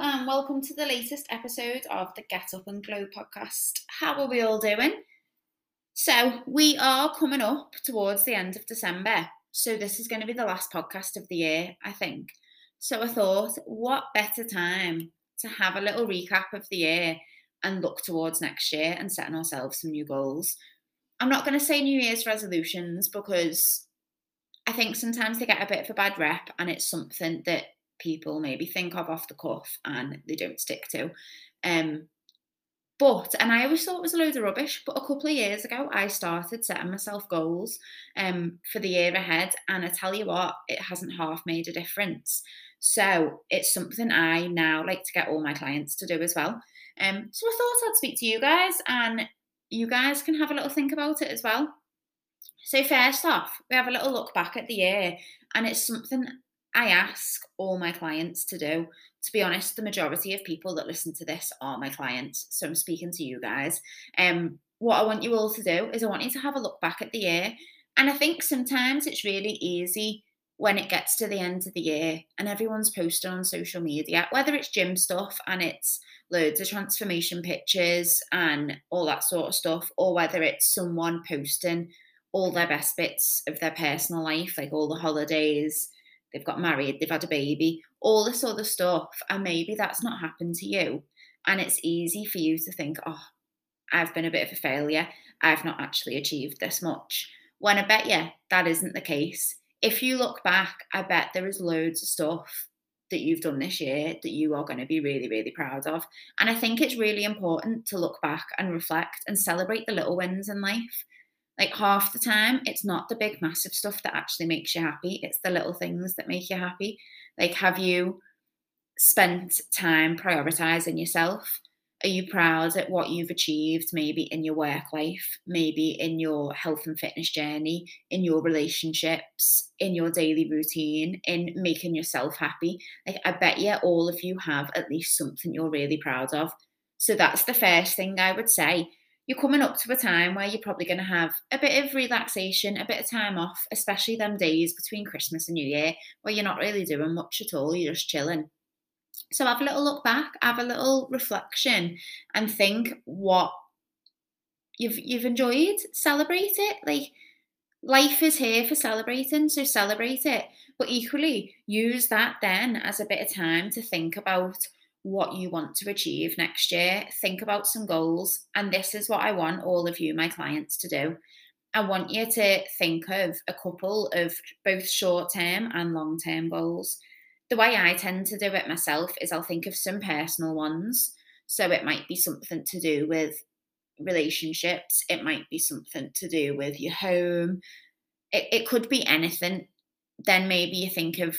and welcome to the latest episode of the Get Up and Glow podcast. How are we all doing? So, we are coming up towards the end of December. So, this is going to be the last podcast of the year, I think. So, I thought, what better time to have a little recap of the year and look towards next year and setting ourselves some new goals. I'm not going to say New Year's resolutions because I think sometimes they get a bit of a bad rep and it's something that people maybe think of off the cuff and they don't stick to. Um, but, and I always thought it was a load of rubbish, but a couple of years ago, I started setting myself goals um, for the year ahead. And I tell you what, it hasn't half made a difference. So it's something I now like to get all my clients to do as well. Um, so I thought I'd speak to you guys and you guys can have a little think about it as well. So, first off, we have a little look back at the year, and it's something I ask all my clients to do. To be honest, the majority of people that listen to this are my clients. So I'm speaking to you guys. Um, what I want you all to do is I want you to have a look back at the year. And I think sometimes it's really easy when it gets to the end of the year and everyone's posting on social media, whether it's gym stuff and it's loads of transformation pictures and all that sort of stuff, or whether it's someone posting all their best bits of their personal life, like all the holidays, they've got married, they've had a baby, all this other stuff, and maybe that's not happened to you. And it's easy for you to think, oh, I've been a bit of a failure. I've not actually achieved this much. When I bet you that isn't the case. If you look back, I bet there is loads of stuff that you've done this year that you are going to be really, really proud of. And I think it's really important to look back and reflect and celebrate the little wins in life. Like half the time, it's not the big, massive stuff that actually makes you happy, it's the little things that make you happy. Like, have you spent time prioritizing yourself? Are you proud at what you've achieved, maybe in your work life, maybe in your health and fitness journey, in your relationships, in your daily routine, in making yourself happy? Like, I bet you all of you have at least something you're really proud of. So, that's the first thing I would say you're coming up to a time where you're probably going to have a bit of relaxation, a bit of time off, especially them days between Christmas and New Year where you're not really doing much at all, you're just chilling. So have a little look back, have a little reflection, and think what you've you've enjoyed. Celebrate it. Like life is here for celebrating, so celebrate it. But equally, use that then as a bit of time to think about what you want to achieve next year. Think about some goals. And this is what I want all of you, my clients, to do. I want you to think of a couple of both short term and long term goals. The way I tend to do it myself is I'll think of some personal ones. So it might be something to do with relationships, it might be something to do with your home, it, it could be anything. Then maybe you think of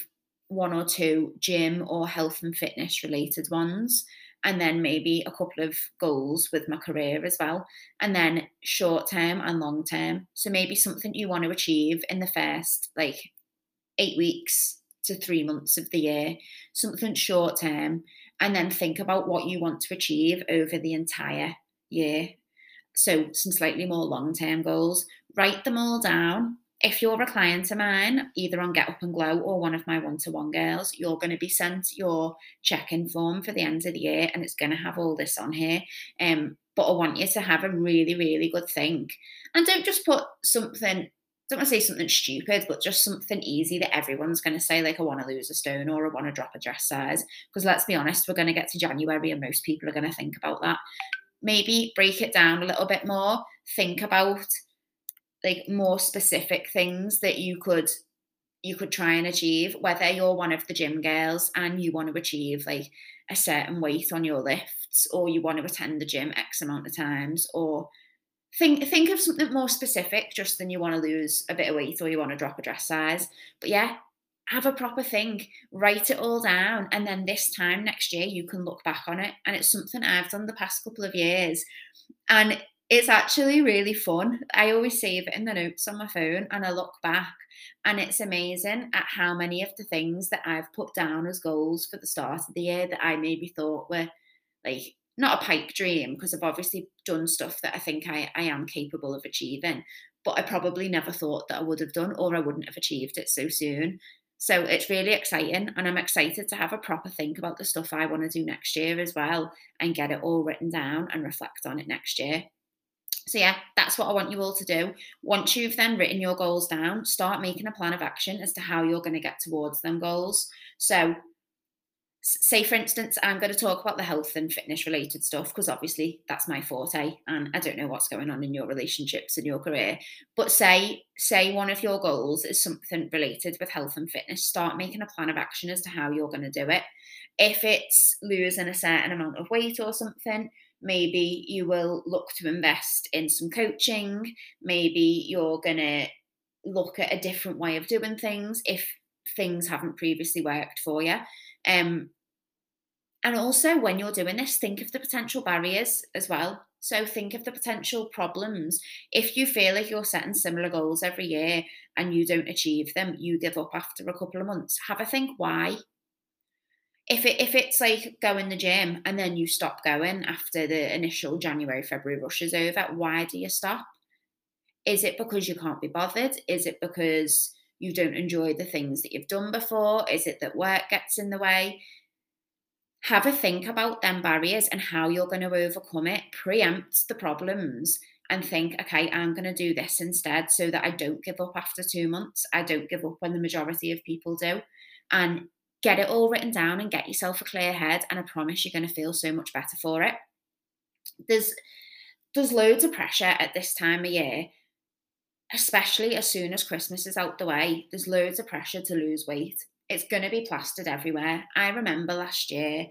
one or two gym or health and fitness related ones and then maybe a couple of goals with my career as well and then short term and long term. So maybe something you want to achieve in the first like 8 weeks to 3 months of the year something short term and then think about what you want to achieve over the entire year. So some slightly more long term goals. Write them all down if you're a client of mine, either on Get Up and Glow or one of my one to one girls, you're going to be sent your check in form for the end of the year and it's going to have all this on here. Um, but I want you to have a really, really good think. And don't just put something, don't want to say something stupid, but just something easy that everyone's going to say, like, I want to lose a stone or I want to drop a dress size. Because let's be honest, we're going to get to January and most people are going to think about that. Maybe break it down a little bit more. Think about like more specific things that you could you could try and achieve whether you're one of the gym girls and you want to achieve like a certain weight on your lifts or you want to attend the gym x amount of times or think think of something more specific just than you want to lose a bit of weight or you want to drop a dress size. But yeah have a proper thing write it all down and then this time next year you can look back on it and it's something i've done the past couple of years. And it's actually really fun. I always save it in the notes on my phone and I look back and it's amazing at how many of the things that I've put down as goals for the start of the year that I maybe thought were like not a pipe dream because I've obviously done stuff that I think I, I am capable of achieving, but I probably never thought that I would have done or I wouldn't have achieved it so soon. So it's really exciting, and I'm excited to have a proper think about the stuff I want to do next year as well and get it all written down and reflect on it next year. So, yeah, that's what I want you all to do. Once you've then written your goals down, start making a plan of action as to how you're going to get towards them goals. So, say for instance i'm going to talk about the health and fitness related stuff because obviously that's my forte and i don't know what's going on in your relationships and your career but say say one of your goals is something related with health and fitness start making a plan of action as to how you're going to do it if it's losing a certain amount of weight or something maybe you will look to invest in some coaching maybe you're going to look at a different way of doing things if things haven't previously worked for you um, and also, when you're doing this, think of the potential barriers as well. So, think of the potential problems. If you feel like you're setting similar goals every year and you don't achieve them, you give up after a couple of months, have a think why. If, it, if it's like going the gym and then you stop going after the initial January, February rush is over, why do you stop? Is it because you can't be bothered? Is it because you don't enjoy the things that you've done before? Is it that work gets in the way? Have a think about them barriers and how you're going to overcome it. Preempt the problems and think, okay, I'm going to do this instead so that I don't give up after two months. I don't give up when the majority of people do. And get it all written down and get yourself a clear head. And I promise you're going to feel so much better for it. There's there's loads of pressure at this time of year especially as soon as Christmas is out the way, there's loads of pressure to lose weight. It's going to be plastered everywhere. I remember last year,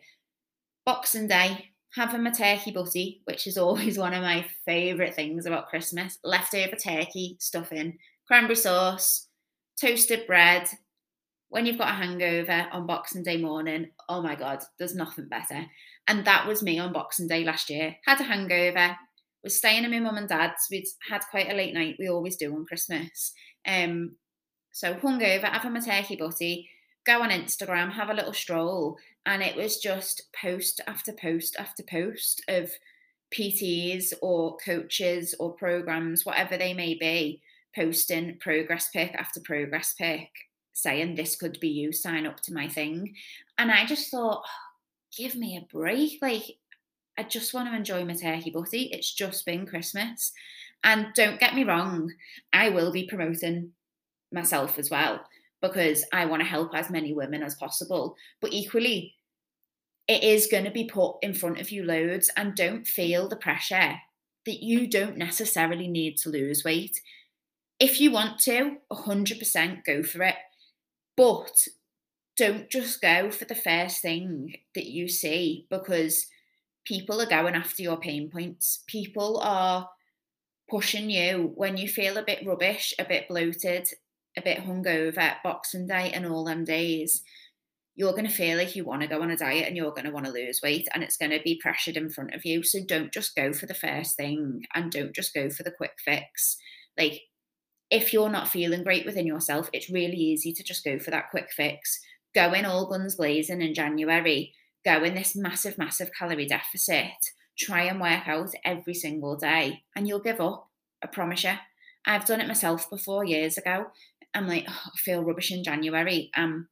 Boxing Day, having my turkey butty, which is always one of my favourite things about Christmas. Leftover turkey, stuffing, cranberry sauce, toasted bread. When you've got a hangover on Boxing Day morning, oh my God, there's nothing better. And that was me on Boxing Day last year. Had a hangover, was staying at my mum and dad's. We'd had quite a late night. We always do on Christmas. Um, so hungover, having my turkey butty, go on Instagram, have a little stroll, and it was just post after post after post of PTs or coaches or programs, whatever they may be, posting progress pic after progress pic, saying this could be you, sign up to my thing. And I just thought, oh, give me a break. Like I just want to enjoy my turkey butty. It's just been Christmas. And don't get me wrong, I will be promoting myself as well because I want to help as many women as possible. But equally, it is going to be put in front of you loads and don't feel the pressure that you don't necessarily need to lose weight. If you want to, 100% go for it. But don't just go for the first thing that you see because people are going after your pain points. People are pushing you when you feel a bit rubbish, a bit bloated, a bit hungover, Boxing Day, and all them days. You're going to feel like you want to go on a diet and you're going to want to lose weight, and it's going to be pressured in front of you. So don't just go for the first thing and don't just go for the quick fix. Like, if you're not feeling great within yourself, it's really easy to just go for that quick fix. Go in all guns blazing in January go in this massive, massive calorie deficit, try and work out every single day, and you'll give up. I promise you. I've done it myself before years ago. I'm like, oh, I feel rubbish in January. Um,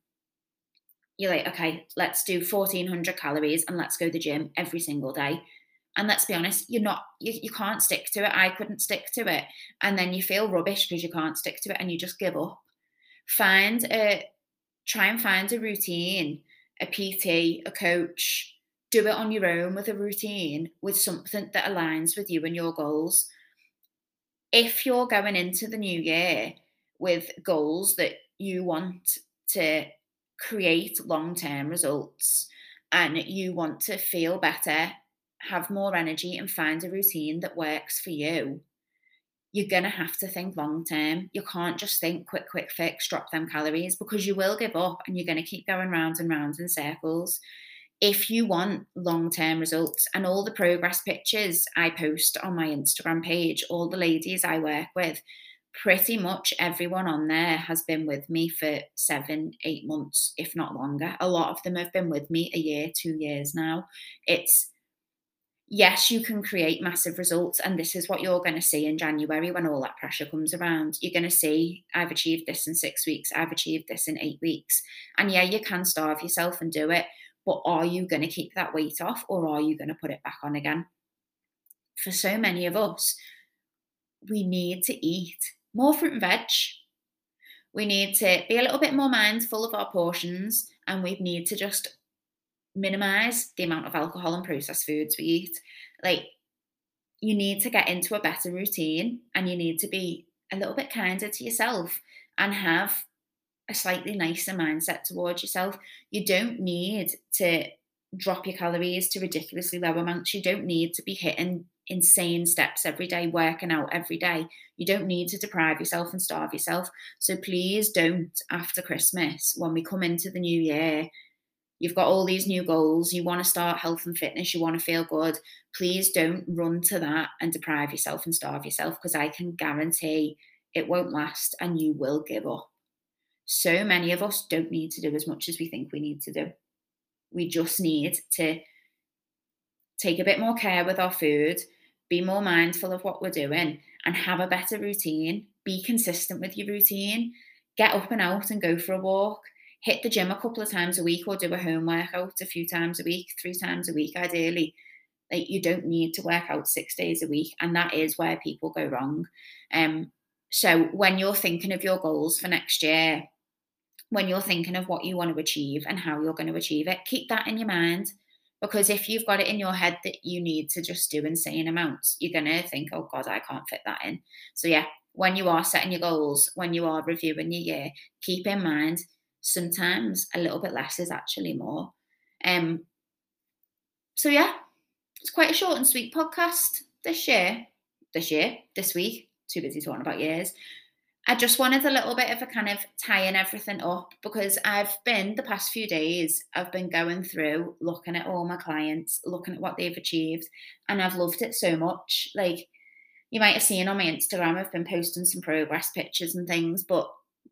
you're like, okay, let's do 1400 calories and let's go to the gym every single day. And let's be honest, you're not, you, you can't stick to it. I couldn't stick to it. And then you feel rubbish because you can't stick to it and you just give up. Find a, try and find a routine a PT, a coach, do it on your own with a routine, with something that aligns with you and your goals. If you're going into the new year with goals that you want to create long term results and you want to feel better, have more energy, and find a routine that works for you, you're going to have to think long term. You can't just think quick, quick fix, drop them calories because you will give up and you're going to keep going round and round in circles. If you want long term results and all the progress pictures I post on my Instagram page, all the ladies I work with, pretty much everyone on there has been with me for seven, eight months, if not longer. A lot of them have been with me a year, two years now. It's yes, you can create massive results. And this is what you're going to see in January when all that pressure comes around. You're going to see, I've achieved this in six weeks, I've achieved this in eight weeks. And yeah, you can starve yourself and do it. But are you going to keep that weight off or are you going to put it back on again? For so many of us, we need to eat more fruit and veg. We need to be a little bit more mindful of our portions and we need to just minimize the amount of alcohol and processed foods we eat. Like, you need to get into a better routine and you need to be a little bit kinder to yourself and have a slightly nicer mindset towards yourself. You don't need to drop your calories to ridiculously low amounts. You don't need to be hitting insane steps every day, working out every day. You don't need to deprive yourself and starve yourself. So please don't, after Christmas, when we come into the new year, you've got all these new goals, you want to start health and fitness, you want to feel good, please don't run to that and deprive yourself and starve yourself because I can guarantee it won't last and you will give up. So many of us don't need to do as much as we think we need to do. We just need to take a bit more care with our food, be more mindful of what we're doing, and have a better routine. Be consistent with your routine. Get up and out and go for a walk hit the gym a couple of times a week or do a home workout a few times a week, three times a week, ideally. Like you don't need to work out six days a week, and that is where people go wrong. Um, so when you're thinking of your goals for next year, when you're thinking of what you want to achieve and how you're going to achieve it, keep that in your mind. Because if you've got it in your head that you need to just do insane amounts, you're going to think, oh God, I can't fit that in. So, yeah, when you are setting your goals, when you are reviewing your year, keep in mind sometimes a little bit less is actually more. Um, so yeah, it's quite a short and sweet podcast this year. This year, this week. Too busy talking about years. I just wanted a little bit of a kind of tying everything up because I've been the past few days, I've been going through looking at all my clients, looking at what they've achieved, and I've loved it so much. Like you might have seen on my Instagram, I've been posting some progress pictures and things, but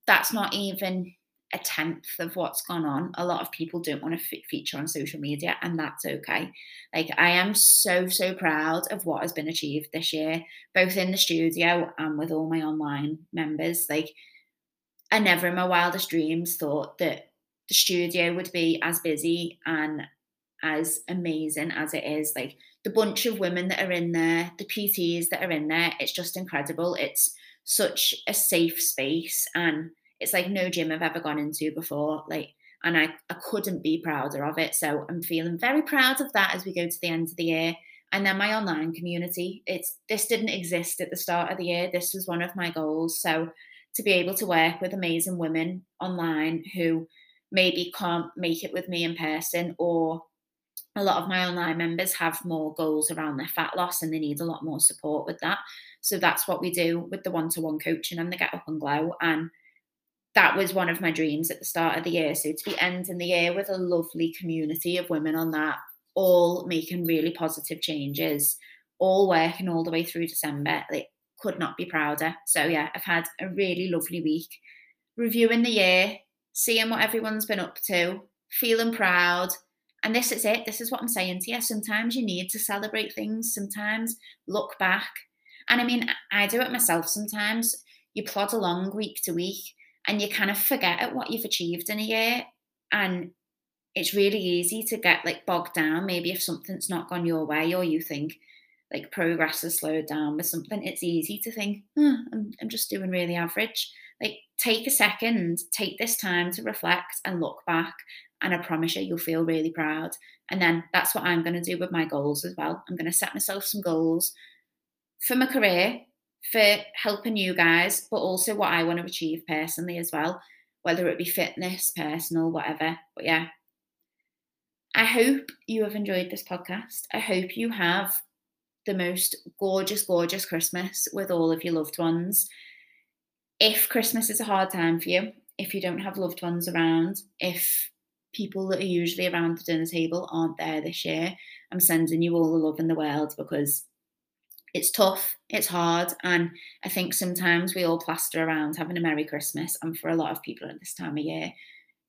that's not even a tenth of what's gone on. A lot of people don't want to f- feature on social media, and that's okay. Like, I am so, so proud of what has been achieved this year, both in the studio and with all my online members. Like, I never in my wildest dreams thought that the studio would be as busy and as amazing as it is. Like, the bunch of women that are in there, the PTs that are in there, it's just incredible. It's such a safe space and it's like no gym I've ever gone into before. Like, and I, I couldn't be prouder of it. So I'm feeling very proud of that as we go to the end of the year. And then my online community. It's this didn't exist at the start of the year. This was one of my goals. So to be able to work with amazing women online who maybe can't make it with me in person or a lot of my online members have more goals around their fat loss and they need a lot more support with that. So that's what we do with the one-to-one coaching and the get up and glow. And that was one of my dreams at the start of the year. So to be ending the year with a lovely community of women on that, all making really positive changes, all working all the way through December, like could not be prouder. So yeah, I've had a really lovely week reviewing the year, seeing what everyone's been up to, feeling proud. And this is it. This is what I'm saying to you. Sometimes you need to celebrate things. Sometimes look back. And I mean, I do it myself sometimes. You plod along week to week and you kind of forget at what you've achieved in a year and it's really easy to get like bogged down maybe if something's not gone your way or you think like progress has slowed down with something it's easy to think I'm, I'm just doing really average. Like take a second take this time to reflect and look back and i promise you you'll feel really proud and then that's what i'm going to do with my goals as well. I'm going to set myself some goals for my career for helping you guys, but also what I want to achieve personally as well, whether it be fitness, personal, whatever. But yeah, I hope you have enjoyed this podcast. I hope you have the most gorgeous, gorgeous Christmas with all of your loved ones. If Christmas is a hard time for you, if you don't have loved ones around, if people that are usually around the dinner table aren't there this year, I'm sending you all the love in the world because it's tough, it's hard, and I think sometimes we all plaster around having a Merry Christmas, and for a lot of people at this time of year,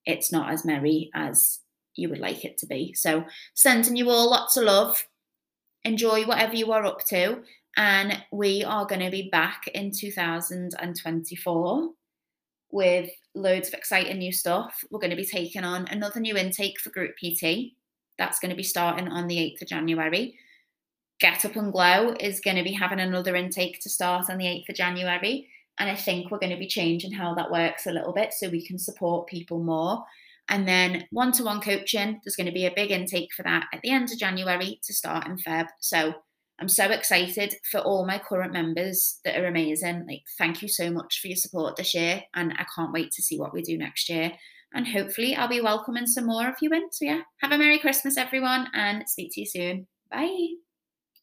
it's not as merry as you would like it to be. So, sending you all lots of love. enjoy whatever you are up to. And we are going to be back in 2024 with loads of exciting new stuff. We're going to be taking on another new intake for Group PT. That's going to be starting on the 8th of January. Get Up and Glow is going to be having another intake to start on the 8th of January. And I think we're going to be changing how that works a little bit so we can support people more. And then one to one coaching, there's going to be a big intake for that at the end of January to start in Feb. So I'm so excited for all my current members that are amazing. Like, thank you so much for your support this year. And I can't wait to see what we do next year. And hopefully, I'll be welcoming some more of you in. So, yeah, have a Merry Christmas, everyone, and speak to you soon. Bye.